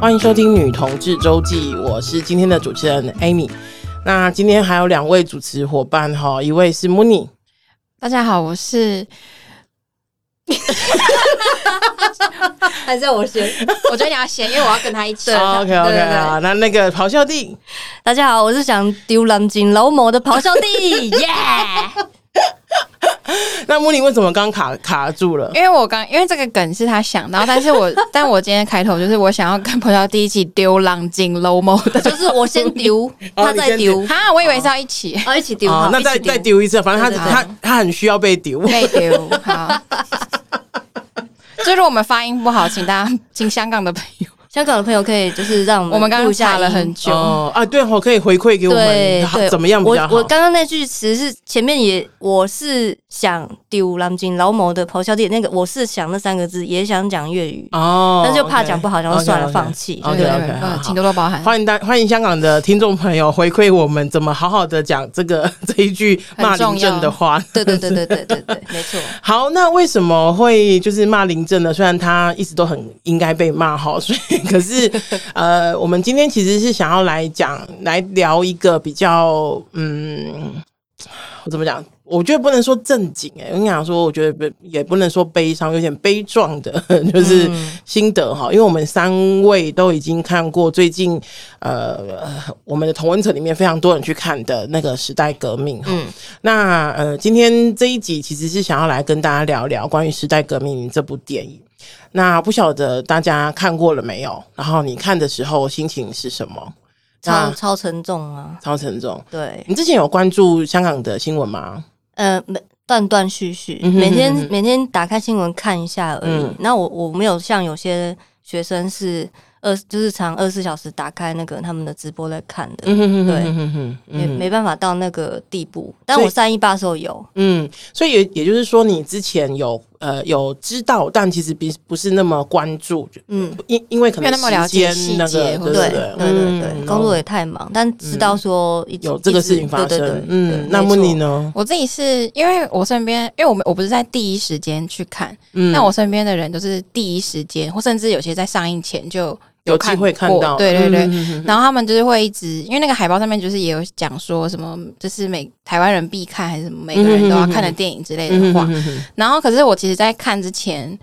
欢迎收听《女同志周记》，我是今天的主持人 Amy。那今天还有两位主持伙伴哈，一位是 Mooney，大家好，我是。还是要我先？我觉得你要先，因为我要跟他一起。OK OK 啊，那那个咆哮帝，大家好，我是想丢蓝鲸老母的咆哮帝，耶！那 Mooney 为什么刚卡卡住了？因为我刚因为这个梗是他想到，但是我 但我今天开头就是我想要跟朋友第一起丢蓝鲸老母的，就是我先丢，他再丢。哈，我以为是要一起，哦，一起丢。那再再丢一次，反正他他他很需要被丢，被丢。好。就是我们发音不好，请大家，请香港的朋友。香港的朋友可以就是让我们，我们刚刚查了很久哦啊，对哦，可以回馈给我们，对怎么样比较好？我我刚刚那句词是前面也，我是想丢蓝鲸老母的咆哮帝，那个我是想那三个字也想讲粤语哦，但是就怕讲不好，然后算了，放弃。OK OK，请多多包涵。欢迎大欢迎香港的听众朋友回馈我们怎么好好的讲这个这一句骂林正的话。对对对对对对对，没错。好，那为什么会就是骂林正呢？虽然他一直都很应该被骂哈，所以。可是，呃，我们今天其实是想要来讲，来聊一个比较，嗯，我怎么讲？我觉得不能说正经，哎，我跟你讲说，我觉得不也不能说悲伤，有点悲壮的，就是心得哈。因为我们三位都已经看过最近，呃，我们的同温层里面非常多人去看的那个时代革命。嗯，那呃，今天这一集其实是想要来跟大家聊聊关于时代革命这部电影。那不晓得大家看过了没有？然后你看的时候心情是什么？超超沉重啊！超沉重。对，你之前有关注香港的新闻吗？呃，没断断续续，嗯、哼哼每天每天打开新闻看一下而已。嗯、那我我没有像有些学生是。二就是长二十四小时打开那个他们的直播来看的，对，也没办法到那个地步。但我三一八的时候有，嗯，所以也也就是说，你之前有呃有知道，但其实并不是那么关注，嗯，因因为可能时间那个，对对对对，工作也太忙，但知道说有这个事情发生，嗯，那么你呢？我自己是因为我身边，因为我们我不是在第一时间去看，嗯，那我身边的人都是第一时间，或甚至有些在上映前就。有机会看到，对对对，然后他们就是会一直，因为那个海报上面就是也有讲说什么，就是每台湾人必看还是什么，每个人都要看的电影之类的话。然后，可是我其实，在看之前，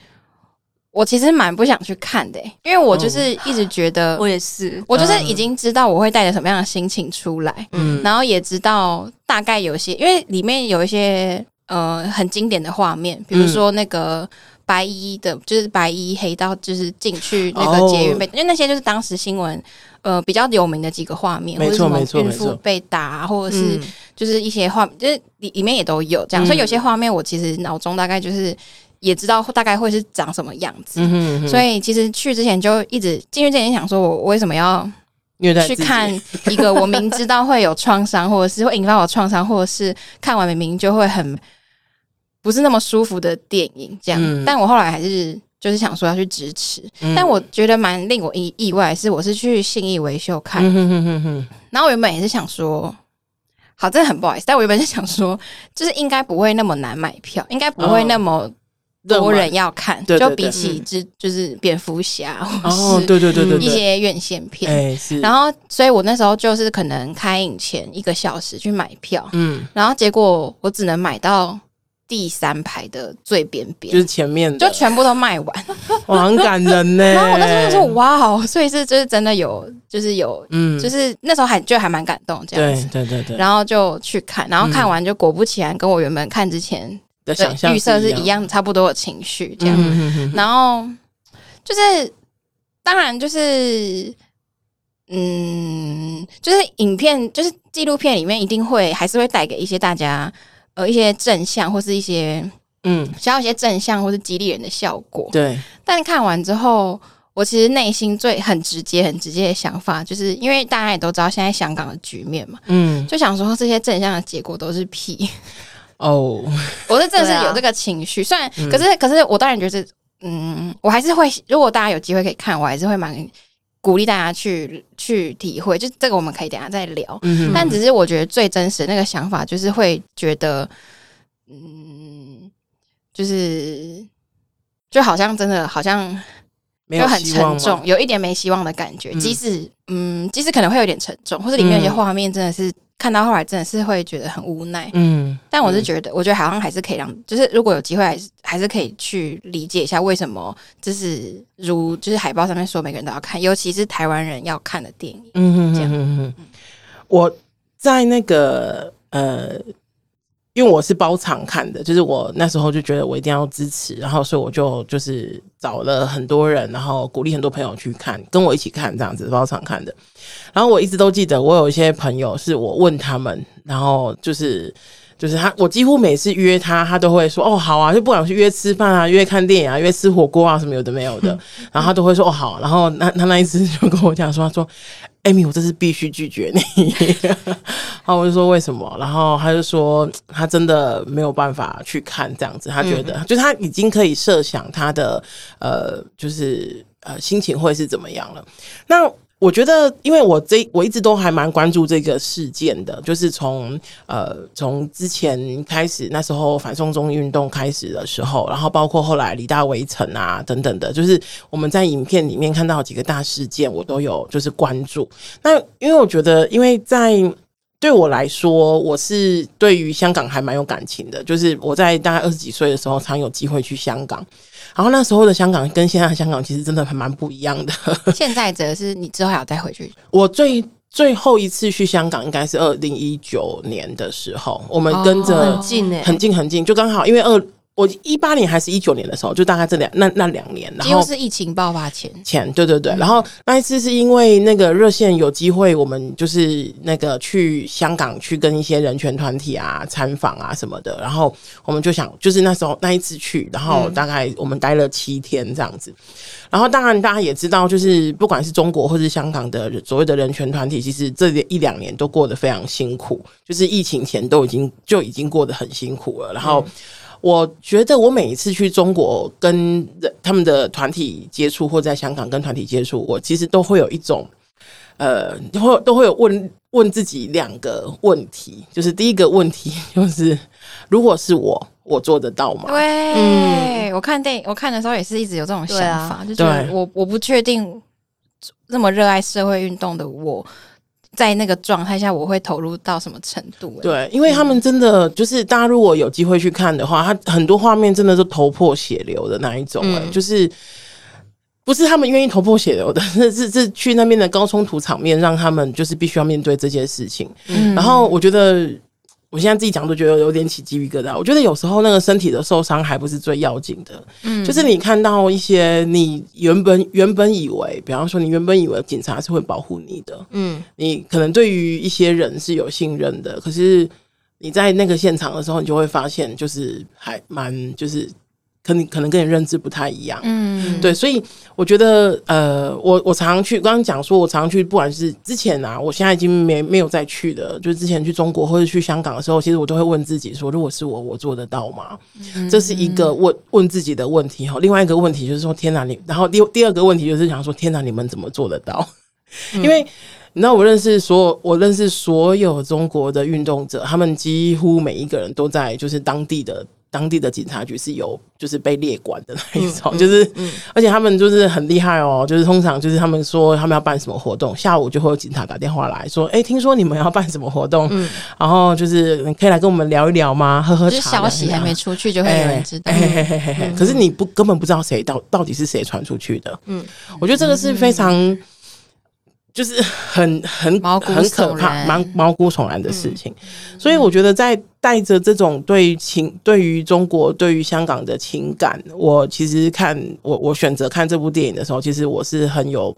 我其实蛮不想去看的，因为我就是一直觉得，我也是，我就是已经知道我会带着什么样的心情出来，嗯，然后也知道大概有些，因为里面有一些呃很经典的画面，比如说那个。白衣的，就是白衣黑道，就是进去那个捷运被，oh. 因为那些就是当时新闻，呃，比较有名的几个画面，没错没错，孕妇被打，或者是就是一些画，嗯、就是里里面也都有这样，所以有些画面我其实脑中大概就是也知道大概会是长什么样子，所以其实去之前就一直进去之前想说，我为什么要去看一个我明知道会有创伤，或者是会引发我创伤，或者是看完明明就会很。不是那么舒服的电影，这样。嗯、但我后来还是就是想说要去支持。嗯、但我觉得蛮令我意意外，是我是去信义维修看。嗯、哼哼哼哼，然后我原本也是想说，好，真的很不好意思。但我原本是想说，就是应该不会那么难买票，应该不会那么多人要看。哦、就比起之就是蝙蝠侠，或是对对对对一些院线片。哦、然后，所以我那时候就是可能开影前一个小时去买票。嗯。然后结果我只能买到。第三排的最边边，就是前面，就全部都卖完，哇，很感人呢。然后我那时候就说：“哇哦！”所以是就是真的有，就是有，嗯，就是那时候还就还蛮感动这样子，对对对对。然后就去看，然后看完就果不其然，跟我原本看之前的想象预设是一样，差不多的情绪这样。然后就是，当然就是，嗯，就是影片，就是纪录片里面一定会还是会带给一些大家。呃，一些正向或是一些嗯，想要一些正向或是激励人的效果。对，但看完之后，我其实内心最很直接、很直接的想法，就是因为大家也都知道现在香港的局面嘛，嗯，就想说这些正向的结果都是屁哦。我是真的是有这个情绪，虽然可是可是我当然觉得，嗯，我还是会，如果大家有机会可以看，我还是会蛮。鼓励大家去去体会，就这个我们可以等下再聊。嗯、但只是我觉得最真实的那个想法，就是会觉得，嗯，就是就好像真的好像就很沉重，有一点没希望的感觉。即使嗯，即使可能会有点沉重，或者里面有些画面真的是。看到后来真的是会觉得很无奈，嗯，但我是觉得，我觉得好像还是可以让，就是如果有机会，还是还是可以去理解一下为什么，就是如就是海报上面说每个人都要看，尤其是台湾人要看的电影，嗯哼哼哼哼，我在那个呃。因为我是包场看的，就是我那时候就觉得我一定要支持，然后所以我就就是找了很多人，然后鼓励很多朋友去看，跟我一起看这样子包场看的。然后我一直都记得，我有一些朋友是我问他们，然后就是就是他，我几乎每次约他，他都会说哦好啊，就不管是约吃饭啊，约看电影啊，约吃火锅啊什么有的没有的，然后他都会说哦好。然后那他那一次就跟我讲说，他说。艾米，我这是必须拒绝你。然后我就说为什么？然后他就说他真的没有办法去看这样子，他觉得、嗯、就他已经可以设想他的呃，就是呃心情会是怎么样了。那。我觉得，因为我这我一直都还蛮关注这个事件的，就是从呃从之前开始，那时候反送中运动开始的时候，然后包括后来李大围城啊等等的，就是我们在影片里面看到几个大事件，我都有就是关注。那因为我觉得，因为在对我来说，我是对于香港还蛮有感情的，就是我在大概二十几岁的时候，常有机会去香港。然后那时候的香港跟现在的香港其实真的还蛮不一样的。现在则是你之后还要再回去。我最最后一次去香港应该是二零一九年的时候，我们跟着、哦、很近诶，很近很近，就刚好因为二。我一八年还是一九年的时候，就大概这两那那两年，然后是疫情爆发前前，对对对。然后那一次是因为那个热线有机会，我们就是那个去香港去跟一些人权团体啊参访啊什么的。然后我们就想，就是那时候那一次去，然后大概我们待了七天这样子。然后当然大家也知道，就是不管是中国或是香港的所谓的人权团体，其实这一两年都过得非常辛苦，就是疫情前都已经就已经过得很辛苦了。然后。我觉得我每一次去中国跟他们的团体接触，或在香港跟团体接触，我其实都会有一种，呃，都会都会有问问自己两个问题，就是第一个问题就是，如果是我，我做得到吗？对，嗯，我看电影，我看的时候也是一直有这种想法，啊、就觉得我我不确定那么热爱社会运动的我。在那个状态下，我会投入到什么程度？对，因为他们真的就是，大家如果有机会去看的话，他很多画面真的是头破血流的那一种，嗯，就是不是他们愿意头破血流的，是是是去那边的高冲突场面，让他们就是必须要面对这件事情。嗯，然后我觉得。我现在自己讲都觉得有点起鸡皮疙瘩。我觉得有时候那个身体的受伤还不是最要紧的，嗯，就是你看到一些你原本原本以为，比方说你原本以为警察是会保护你的，嗯，你可能对于一些人是有信任的，可是你在那个现场的时候，你就会发现就是还蛮就是。可能可能跟你认知不太一样，嗯，对，所以我觉得，呃，我我常常去，刚刚讲说，我常常去，不管是之前啊，我现在已经没没有再去的，就是之前去中国或者去香港的时候，其实我都会问自己说，如果是我，我做得到吗？嗯，这是一个问问自己的问题哈。另外一个问题就是说，天哪，你，然后第第二个问题就是想说，天哪，你们怎么做得到？因为你知道，我认识所有，我认识所有中国的运动者，他们几乎每一个人都在就是当地的。当地的警察局是有，就是被列管的那一种，嗯、就是，嗯、而且他们就是很厉害哦，就是通常就是他们说他们要办什么活动，下午就会有警察打电话来说，哎、欸，听说你们要办什么活动，嗯、然后就是你可以来跟我们聊一聊吗？喝喝茶。就是消息还没出去就会有人知道，可是你不根本不知道谁到到底是谁传出去的，嗯，我觉得这个是非常。就是很很很可怕、毛毛骨悚然的事情，嗯、所以我觉得在带着这种对情、对于中国、对于香港的情感，我其实看我我选择看这部电影的时候，其实我是很有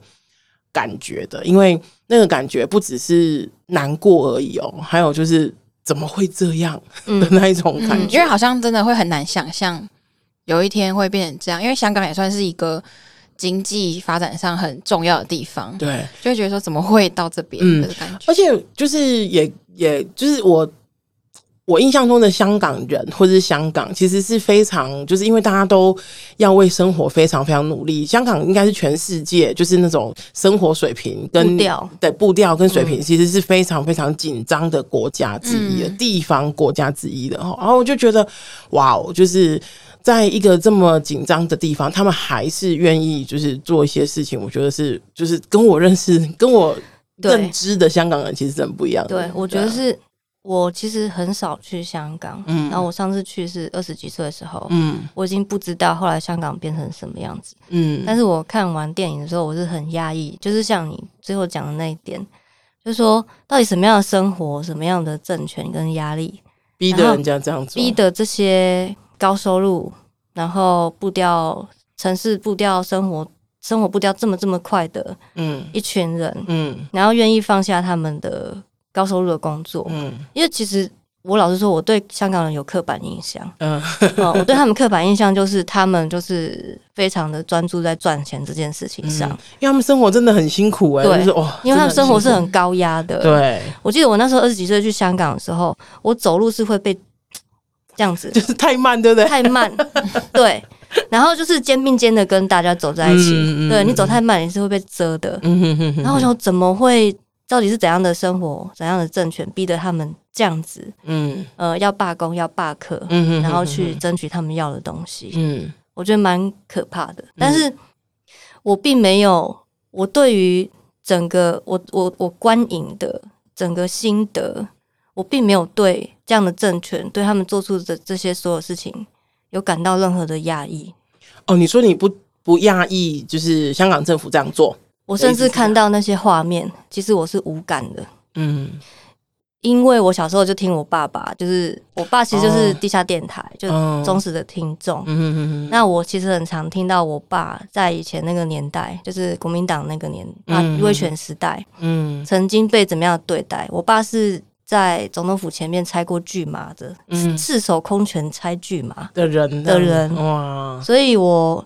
感觉的，因为那个感觉不只是难过而已哦，还有就是怎么会这样的那一种感觉，嗯嗯、因为好像真的会很难想象有一天会变成这样，因为香港也算是一个。经济发展上很重要的地方，对，就会觉得说怎么会到这边的感觉，嗯，而且就是也也就是我我印象中的香港人或者是香港，其实是非常，就是因为大家都要为生活非常非常努力。香港应该是全世界就是那种生活水平跟步调对步调跟水平，其实是非常非常紧张的国家之一的、嗯、地方国家之一的哈。然后我就觉得，哇哦，就是在一个这么紧张的地方，他们还是愿意就是做一些事情。我觉得是就是跟我认识 跟我认知的香港人其实是很不一样的。对，我觉得是。我其实很少去香港，嗯，然后我上次去是二十几岁的时候，嗯，我已经不知道后来香港变成什么样子，嗯，但是我看完电影的时候，我是很压抑，就是像你最后讲的那一点，就是说到底什么样的生活，什么样的政权跟压力，逼得人家这样做，逼得这些高收入，然后步调城市步调生活生活步调这么这么快的，嗯，一群人，嗯，然后愿意放下他们的。高收入的工作，嗯，因为其实我老实说，我对香港人有刻板印象，嗯，我对他们刻板印象就是他们就是非常的专注在赚钱这件事情上，因为他们生活真的很辛苦哎，对，因为他们生活是很高压的，对。我记得我那时候二十几岁去香港的时候，我走路是会被这样子，就是太慢，对不对？太慢，对。然后就是肩并肩的跟大家走在一起，对，你走太慢，你是会被遮的，嗯哼哼，然后我想怎么会？到底是怎样的生活，怎样的政权逼得他们这样子？嗯，呃，要罢工，要罢课，嗯哼哼哼，然后去争取他们要的东西。嗯，我觉得蛮可怕的。但是我并没有，我对于整个我我我观影的整个心得，我并没有对这样的政权对他们做出的这些所有事情有感到任何的压抑。哦，你说你不不压抑，就是香港政府这样做？我甚至看到那些画面，其实我是无感的。嗯，因为我小时候就听我爸爸，就是我爸其实就是地下电台，哦、就忠实的听众。嗯。那我其实很常听到我爸在以前那个年代，就是国民党那个年啊威权时代，嗯，曾经被怎么样对待？我爸是在总统府前面拆过巨马的，嗯，赤手空拳拆巨马的人的人哇，所以我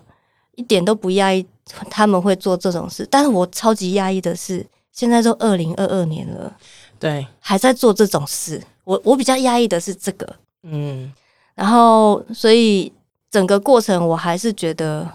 一点都不压抑。他们会做这种事，但是我超级压抑的是，现在都二零二二年了，对，还在做这种事。我我比较压抑的是这个，嗯，然后所以整个过程我还是觉得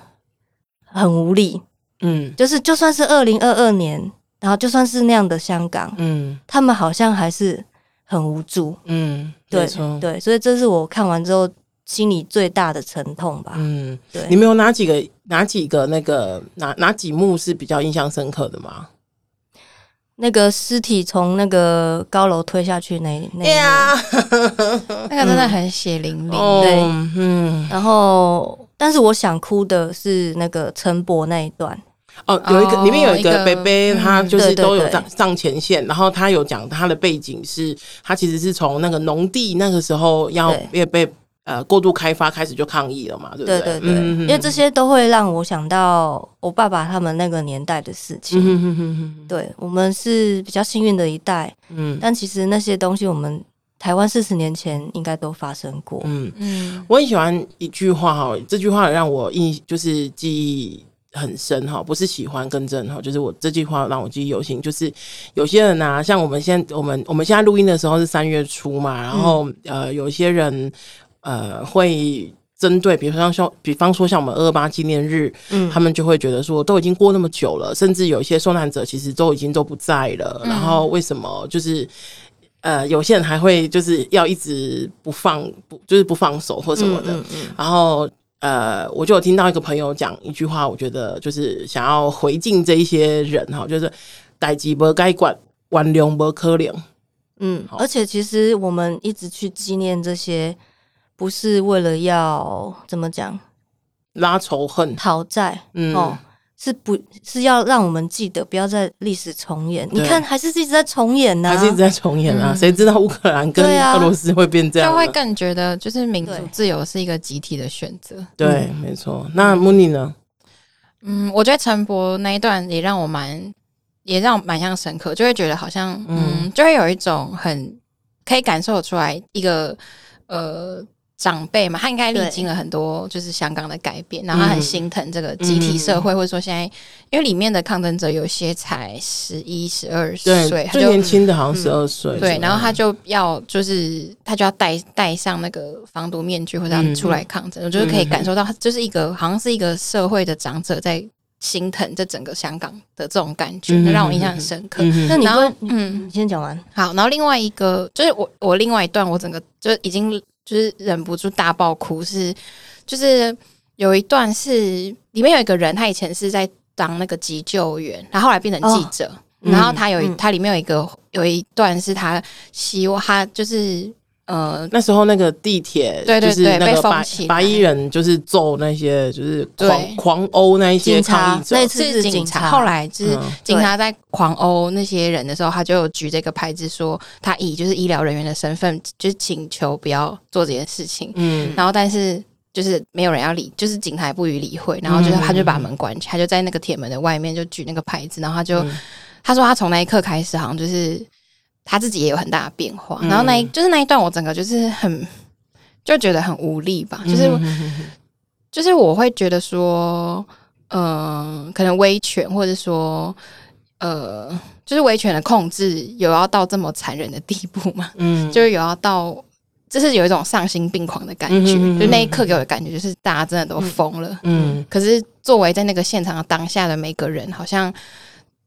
很无力，嗯，就是就算是二零二二年，然后就算是那样的香港，嗯，他们好像还是很无助，嗯，对对，所以这是我看完之后。心里最大的沉痛吧。嗯，对。你们有哪几个、哪几个那个哪哪几幕是比较印象深刻的吗？那个尸体从那个高楼推下去那那一幕，那个真的很血淋淋。嗯、对，嗯。然后，但是我想哭的是那个陈伯那一段。哦，有一个里面有一个伯伯，他就是都有上上前线，然后他有讲他的背景是，他其实是从那个农地那个时候要被被。呃，过度开发开始就抗议了嘛，对不对？对对对，嗯、因为这些都会让我想到我爸爸他们那个年代的事情。嗯、哼哼哼对，我们是比较幸运的一代，嗯，但其实那些东西我们台湾四十年前应该都发生过。嗯嗯，我很喜欢一句话哈，这句话让我印就是记忆很深哈，不是喜欢更正哈，就是我这句话让我记忆犹新，就是有些人啊，像我们现在我们我们现在录音的时候是三月初嘛，然后、嗯、呃，有些人。呃，会针对，比如说像，比方说像我们二二八纪念日，嗯，他们就会觉得说，都已经过那么久了，甚至有一些受难者其实都已经都不在了，嗯、然后为什么就是呃，有些人还会就是要一直不放，不就是不放手或什么的，嗯嗯嗯、然后呃，我就有听到一个朋友讲一句话，我觉得就是想要回敬这一些人哈，就是代志不该管，原谅无可能，嗯，而且其实我们一直去纪念这些。不是为了要怎么讲，拉仇恨、讨债，嗯，哦，是不是要让我们记得，不要再历史重演？你看，还是一直在重演呢，还是一直在重演啊？谁知道乌克兰跟俄罗斯会变这样？就会更觉得，就是民主自由是一个集体的选择。对，没错。那慕尼呢？嗯，我觉得陈博那一段也让我蛮，也让我蛮印象深刻，就会觉得好像，嗯，就会有一种很可以感受出来一个呃。长辈嘛，他应该历经了很多就是香港的改变，然后他很心疼这个集体社会，或者说现在，因为里面的抗争者有些才十一、十二岁，最年轻的好像十二岁，对，然后他就要就是他就要戴戴上那个防毒面具，或者要出来抗争，我觉得可以感受到，就是一个好像是一个社会的长者在心疼这整个香港的这种感觉，让我印象很深刻。那你后，嗯，你先讲完。好，然后另外一个就是我我另外一段，我整个就已经。就是忍不住大爆哭，是就是有一段是里面有一个人，他以前是在当那个急救员，然后后来变成记者，然后他有一他里面有一个有一段是他希望他就是。呃，那时候那个地铁，对对对，被封起，白衣人就是揍那些，就是狂狂殴那一些抗议者，那次是警察。后来就是警察在狂殴那些人的时候，他就有举这个牌子说，他以就是医疗人员的身份，就是请求不要做这件事情。嗯，然后但是就是没有人要理，就是警察也不予理会，然后就是他就把门关起来，他就在那个铁门的外面就举那个牌子，然后他就他说他从那一刻开始，好像就是。他自己也有很大的变化，嗯、然后那一就是那一段，我整个就是很就觉得很无力吧，就是、就是我会觉得说，嗯、呃，可能威权或者说，呃，就是威权的控制有要到这么残忍的地步嘛？嗯，就是有要到，就是有一种丧心病狂的感觉，就那一刻给我的感觉就是大家真的都疯了，嗯，嗯，可是作为在那个现场的当下的每个人，好像。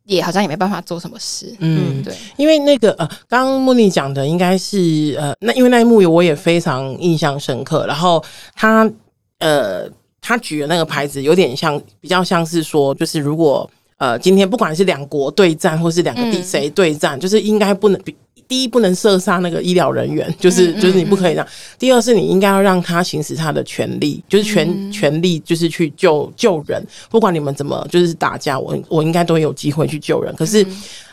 也好像也没办法做什么事，嗯，对，因为那个呃，刚刚茉莉讲的应该是呃，那因为那一幕我也非常印象深刻。然后他呃，他举的那个牌子有点像，比较像是说，就是如果呃，今天不管是两国对战，或是两个地谁对战，嗯、就是应该不能比。第一，不能射杀那个医疗人员，就是就是你不可以让。第二，是你应该要让他行使他的权利，就是权权利，就是去救救人。不管你们怎么就是打架，我我应该都有机会去救人。可是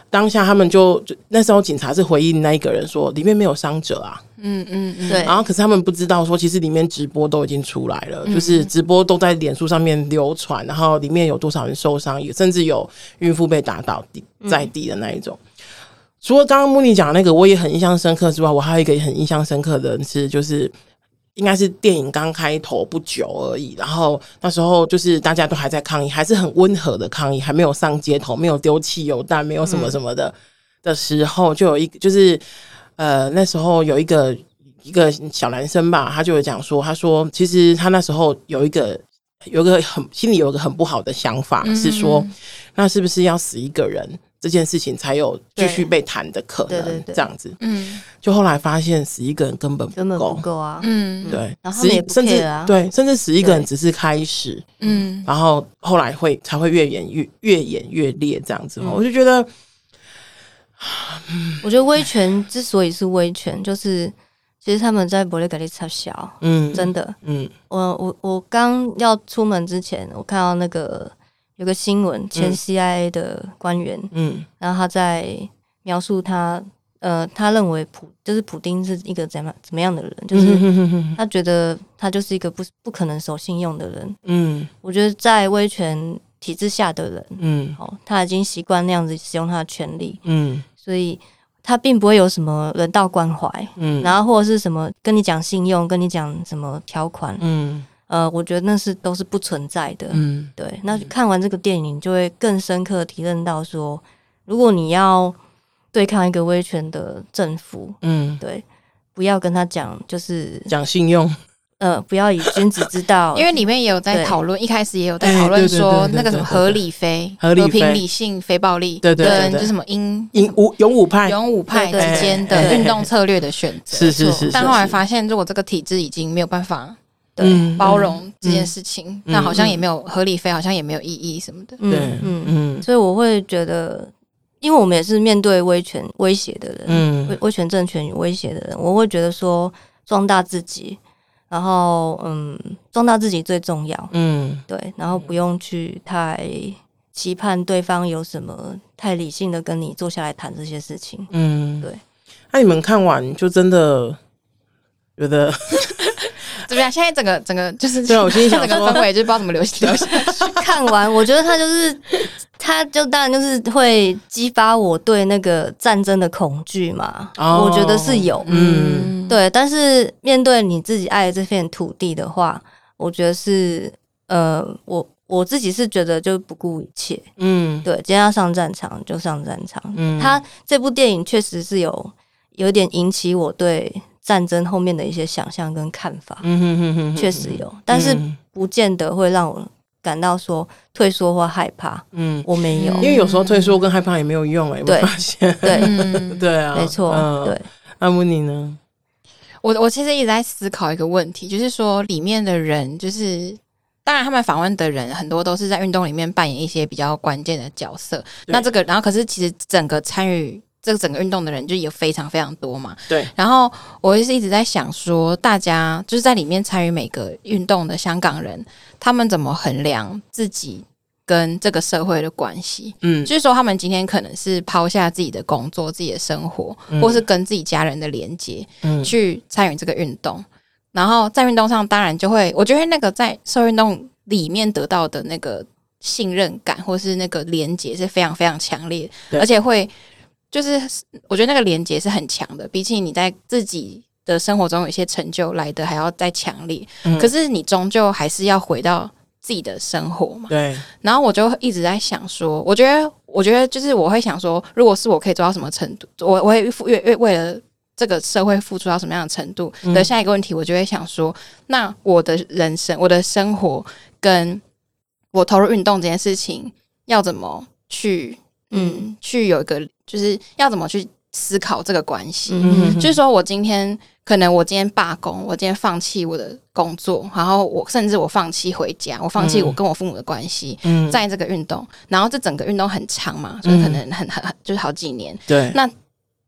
当下他们就就那时候警察是回应那一个人说，里面没有伤者啊。嗯嗯嗯，对。然后可是他们不知道说，其实里面直播都已经出来了，就是直播都在脸书上面流传，然后里面有多少人受伤，也甚至有孕妇被打倒地在地的那一种。除了刚刚穆尼讲的那个，我也很印象深刻之外，我还有一个很印象深刻的是，就是应该是电影刚开头不久而已，然后那时候就是大家都还在抗议，还是很温和的抗议，还没有上街头，没有丢汽油弹，没有什么什么的、嗯、的时候，就有一个就是呃那时候有一个一个小男生吧，他就有讲说，他说其实他那时候有一个有一个很心里有一个很不好的想法，嗯、是说那是不是要死一个人？这件事情才有继续被谈的可能，这样子，嗯，就后来发现死一个人根本不够，根本不够啊，嗯，对，然后也甚至对，甚至死一个人只是开始，嗯，然后后来会才会越演越越演越烈，这样子，我就觉得，我觉得威权之所以是威权，就是其实他们在伯利格利插小，嗯，真的，嗯，我我我刚要出门之前，我看到那个。有个新闻，前 CIA 的官员，嗯，然后他在描述他，呃，他认为普就是普丁是一个怎么怎么样的人，就是他觉得他就是一个不不可能守信用的人，嗯，我觉得在威权体制下的人，嗯，哦，他已经习惯那样子使用他的权利，嗯，所以他并不会有什么人道关怀，嗯，然后或者是什么跟你讲信用，跟你讲什么条款，嗯。呃，我觉得那是都是不存在的。嗯，对。那看完这个电影，就会更深刻体认到说，如果你要对抗一个威权的政府，嗯，对，不要跟他讲，就是讲信用。呃，不要以君子之道，因为里面也有在讨论，一开始也有在讨论说那个什么合理非和平理性非暴力，对对对，就什么英英武勇武派。勇武派之间的运动策略的选择。是是是。但后来发现，如果这个体制已经没有办法。对，包容这件事情，那好像也没有合理非，好像也没有意义什么的。对，嗯嗯，所以我会觉得，因为我们也是面对威权威胁的人，嗯，威威权政权与威胁的人，我会觉得说，壮大自己，然后嗯，壮大自己最重要，嗯，对，然后不用去太期盼对方有什么太理性的跟你坐下来谈这些事情，嗯，对。那你们看完就真的觉得？怎么样？现在整个整个就是，对，我心里想整个氛围就是不知道怎么流行流下去。看完，我觉得他就是他就当然就是会激发我对那个战争的恐惧嘛。哦、我觉得是有，嗯，对。但是面对你自己爱的这片土地的话，我觉得是，呃，我我自己是觉得就不顾一切，嗯，对。今天要上战场就上战场。嗯，他这部电影确实是有有点引起我对战争后面的一些想象跟看法。嗯哼哼哼，确实有，但是不见得会让我。感到说退缩或害怕，嗯，我没有，因为有时候退缩跟害怕也没有用哎、欸，对，发现，对，对啊，没错，嗯、对。阿木尼呢？我我其实一直在思考一个问题，就是说里面的人，就是当然他们访问的人很多都是在运动里面扮演一些比较关键的角色，那这个，然后可是其实整个参与。这个整个运动的人就有非常非常多嘛，对。然后我也是一直在想说，大家就是在里面参与每个运动的香港人，他们怎么衡量自己跟这个社会的关系？嗯，就是说他们今天可能是抛下自己的工作、自己的生活，嗯、或是跟自己家人的连接，嗯，去参与这个运动。然后在运动上，当然就会，我觉得那个在社会运动里面得到的那个信任感，或是那个连接是非常非常强烈，对而且会。就是我觉得那个连接是很强的，比起你在自己的生活中有一些成就来的还要再强烈。嗯、可是你终究还是要回到自己的生活嘛。对。然后我就一直在想说，我觉得，我觉得就是我会想说，如果是我可以做到什么程度，我我会付为为为了这个社会付出到什么样的程度的下一个问题，我就会想说，那我的人生、我的生活跟我投入运动这件事情要怎么去？嗯，去有一个就是要怎么去思考这个关系，嗯、就是说我今天可能我今天罢工，我今天放弃我的工作，然后我甚至我放弃回家，我放弃我跟我父母的关系，嗯、在这个运动，然后这整个运动很长嘛，所以可能很很很就是好几年，对。那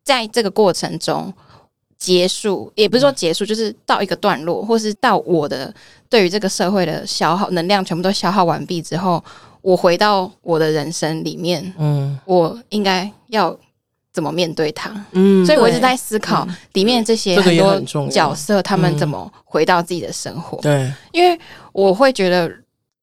在这个过程中结束，也不是说结束，就是到一个段落，或是到我的对于这个社会的消耗能量全部都消耗完毕之后。我回到我的人生里面，嗯，我应该要怎么面对他？嗯，所以我一直在思考里面这些很多角色，他们怎么回到自己的生活？对，因为我会觉得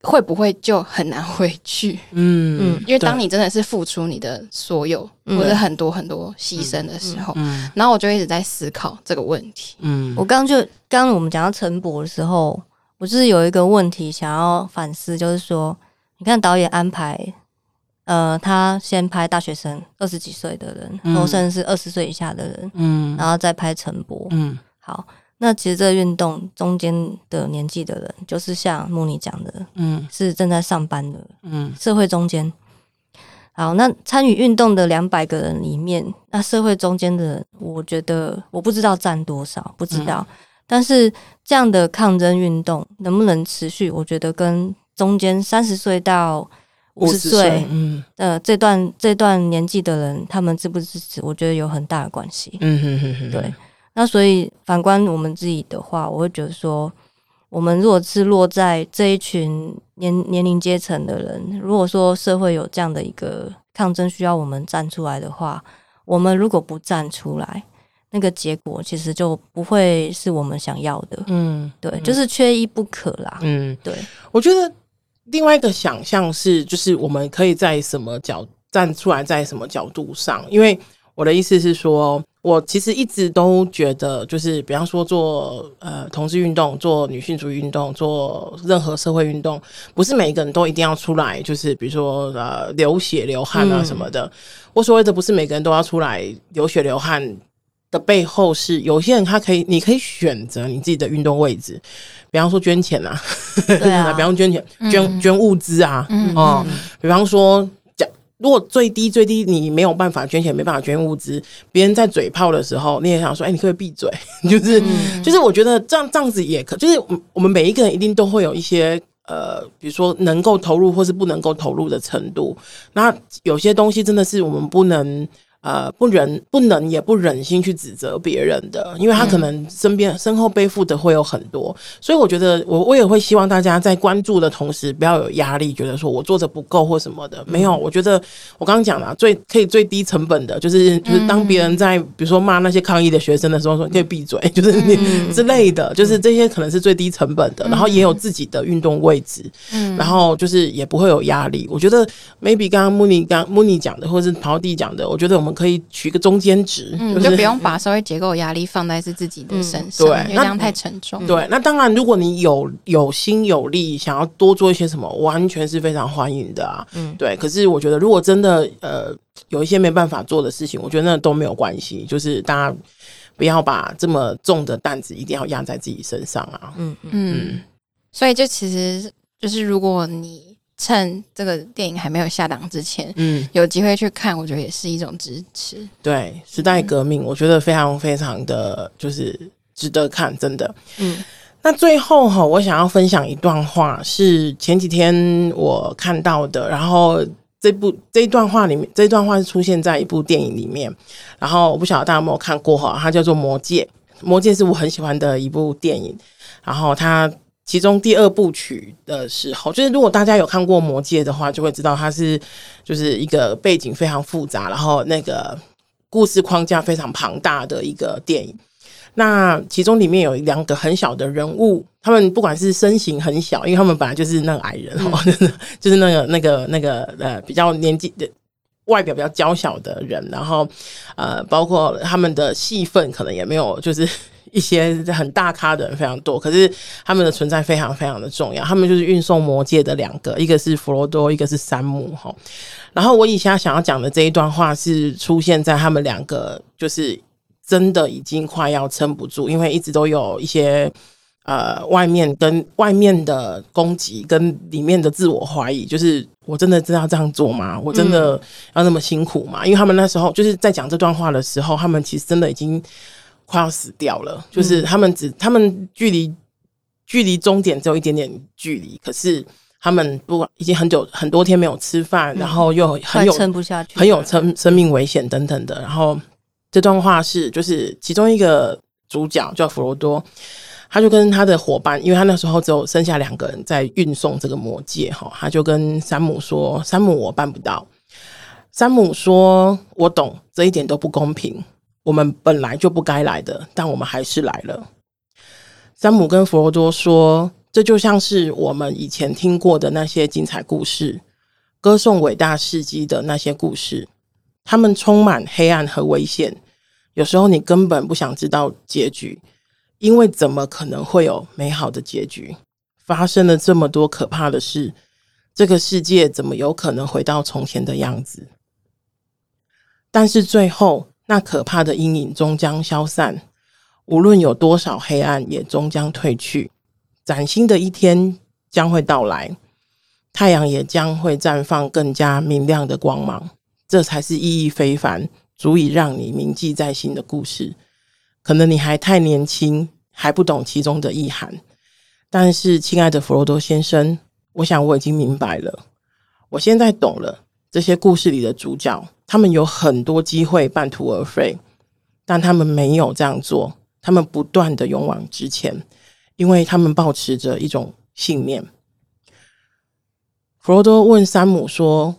会不会就很难回去？嗯嗯，因为当你真的是付出你的所有，或者很多很多牺牲的时候，嗯，然后我就一直在思考这个问题。嗯，我刚刚就刚刚我们讲到陈博的时候，我就是有一个问题想要反思，就是说。你看导演安排，呃，他先拍大学生二十几岁的人，嗯、然后甚至是二十岁以下的人，嗯，然后再拍陈博，嗯，好，那其实这个运动中间的年纪的人，就是像慕妮讲的，嗯，是正在上班的，嗯，社会中间，好，那参与运动的两百个人里面，那社会中间的人，我觉得我不知道占多少，不知道，嗯、但是这样的抗争运动能不能持续，我觉得跟中间三十岁到五十岁，嗯，呃，这段这段年纪的人，他们支不支持？我觉得有很大的关系。嗯哼哼哼，对。那所以反观我们自己的话，我会觉得说，我们如果是落在这一群年年龄阶层的人，如果说社会有这样的一个抗争需要我们站出来的话，我们如果不站出来，那个结果其实就不会是我们想要的。嗯，对，就是缺一不可啦。嗯，对，我觉得。另外一个想象是，就是我们可以在什么角站出来，在什么角度上？因为我的意思是说，我其实一直都觉得，就是比方说做呃同志运动、做女性主义运动、做任何社会运动，不是每一个人都一定要出来，就是比如说呃流血流汗啊什么的。我所谓的不是每个人都要出来流血流汗的背后，是有些人他可以，你可以选择你自己的运动位置。比方说捐钱啊，对啊，比方捐钱、捐、嗯、捐物资啊，嗯，哦，比方说，讲如果最低最低你没有办法捐钱，没办法捐物资，别人在嘴炮的时候，你也想说，哎、欸，你可不可以闭嘴？就是、嗯、就是，我觉得这样这样子也可，就是我们每一个人一定都会有一些呃，比如说能够投入或是不能够投入的程度。那有些东西真的是我们不能呃，不忍、不能也不忍心去指责别人的，因为他可能身边、身后背负的会有很多，所以我觉得我我也会希望大家在关注的同时，不要有压力，觉得说我做的不够或什么的。没有，我觉得我刚刚讲了，最可以最低成本的，就是就是当别人在比如说骂那些抗议的学生的时候，说你可以闭嘴，就是你之类的，就是这些可能是最低成本的，然后也有自己的运动位置，然后就是也不会有压力。我觉得 maybe 刚刚慕妮刚慕妮讲的，或者是陶弟讲的，我觉得我们。可以取一个中间值，嗯，就不用把社会结构压力放在是自己的身上，对，因为这样太沉重。对，那当然，如果你有有心有力，想要多做一些什么，完全是非常欢迎的啊。嗯，对。可是我觉得，如果真的呃有一些没办法做的事情，我觉得那都没有关系，就是大家不要把这么重的担子一定要压在自己身上啊。嗯嗯嗯。所以，就其实就是如果你。趁这个电影还没有下档之前，嗯，有机会去看，我觉得也是一种支持。对，时代革命，我觉得非常非常的就是值得看，真的。嗯，那最后哈，我想要分享一段话，是前几天我看到的，然后这部这一段话里面，这一段话是出现在一部电影里面，然后我不晓得大家有没有看过哈，它叫做《魔戒》，《魔戒》是我很喜欢的一部电影，然后它。其中第二部曲的时候，就是如果大家有看过《魔戒》的话，就会知道它是就是一个背景非常复杂，然后那个故事框架非常庞大的一个电影。那其中里面有两个很小的人物，他们不管是身形很小，因为他们本来就是那个矮人哦，嗯、就是那个那个那个呃比较年纪的外表比较娇小的人，然后呃包括他们的戏份可能也没有就是。一些很大咖的人非常多，可是他们的存在非常非常的重要。他们就是运送魔戒的两个，一个是弗罗多，一个是山姆。哈，然后我以下想要讲的这一段话是出现在他们两个，就是真的已经快要撑不住，因为一直都有一些呃外面跟外面的攻击，跟里面的自我怀疑，就是我真的知道这样做吗？我真的要那么辛苦吗？因为他们那时候就是在讲这段话的时候，他们其实真的已经。快要死掉了，就是他们只他们距离距离终点只有一点点距离，可是他们不已经很久很多天没有吃饭，然后又很有撑不下去，很有生生命危险等等的。然后这段话是就是其中一个主角叫弗罗多，他就跟他的伙伴，因为他那时候只有剩下两个人在运送这个魔戒哈，他就跟山姆说：“山姆，我办不到。”山姆说：“我懂，这一点都不公平。”我们本来就不该来的，但我们还是来了。山姆跟佛罗多说：“这就像是我们以前听过的那些精彩故事，歌颂伟大事迹的那些故事。他们充满黑暗和危险，有时候你根本不想知道结局，因为怎么可能会有美好的结局？发生了这么多可怕的事，这个世界怎么有可能回到从前的样子？但是最后。”那可怕的阴影终将消散，无论有多少黑暗，也终将褪去。崭新的一天将会到来，太阳也将会绽放更加明亮的光芒。这才是意义非凡、足以让你铭记在心的故事。可能你还太年轻，还不懂其中的意涵。但是，亲爱的弗罗多先生，我想我已经明白了。我现在懂了，这些故事里的主角。他们有很多机会半途而废，但他们没有这样做。他们不断的勇往直前，因为他们抱持着一种信念。弗罗多问山姆说：“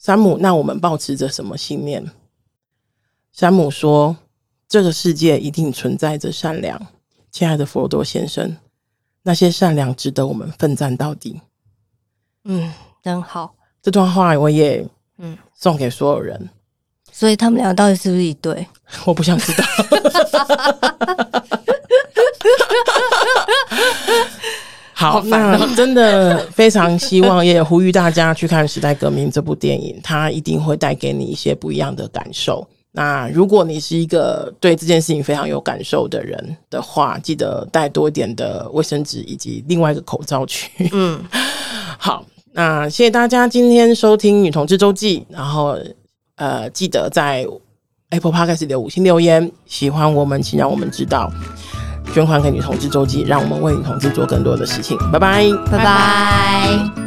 山姆，那我们抱持着什么信念？”山姆说：“这个世界一定存在着善良，亲爱的佛罗多先生，那些善良值得我们奋战到底。”嗯，真好。这段话我也。嗯，送给所有人。所以他们俩到底是不是一对？我不想知道。好，好那真的非常希望，也呼吁大家去看《时代革命》这部电影，它一定会带给你一些不一样的感受。那如果你是一个对这件事情非常有感受的人的话，记得带多一点的卫生纸以及另外一个口罩去。嗯，好。那谢谢大家今天收听《女同志周记》，然后呃，记得在 Apple Podcast 留五星留言，喜欢我们请让我们知道，捐款给《女同志周记》，让我们为女同志做更多的事情。拜拜，拜拜。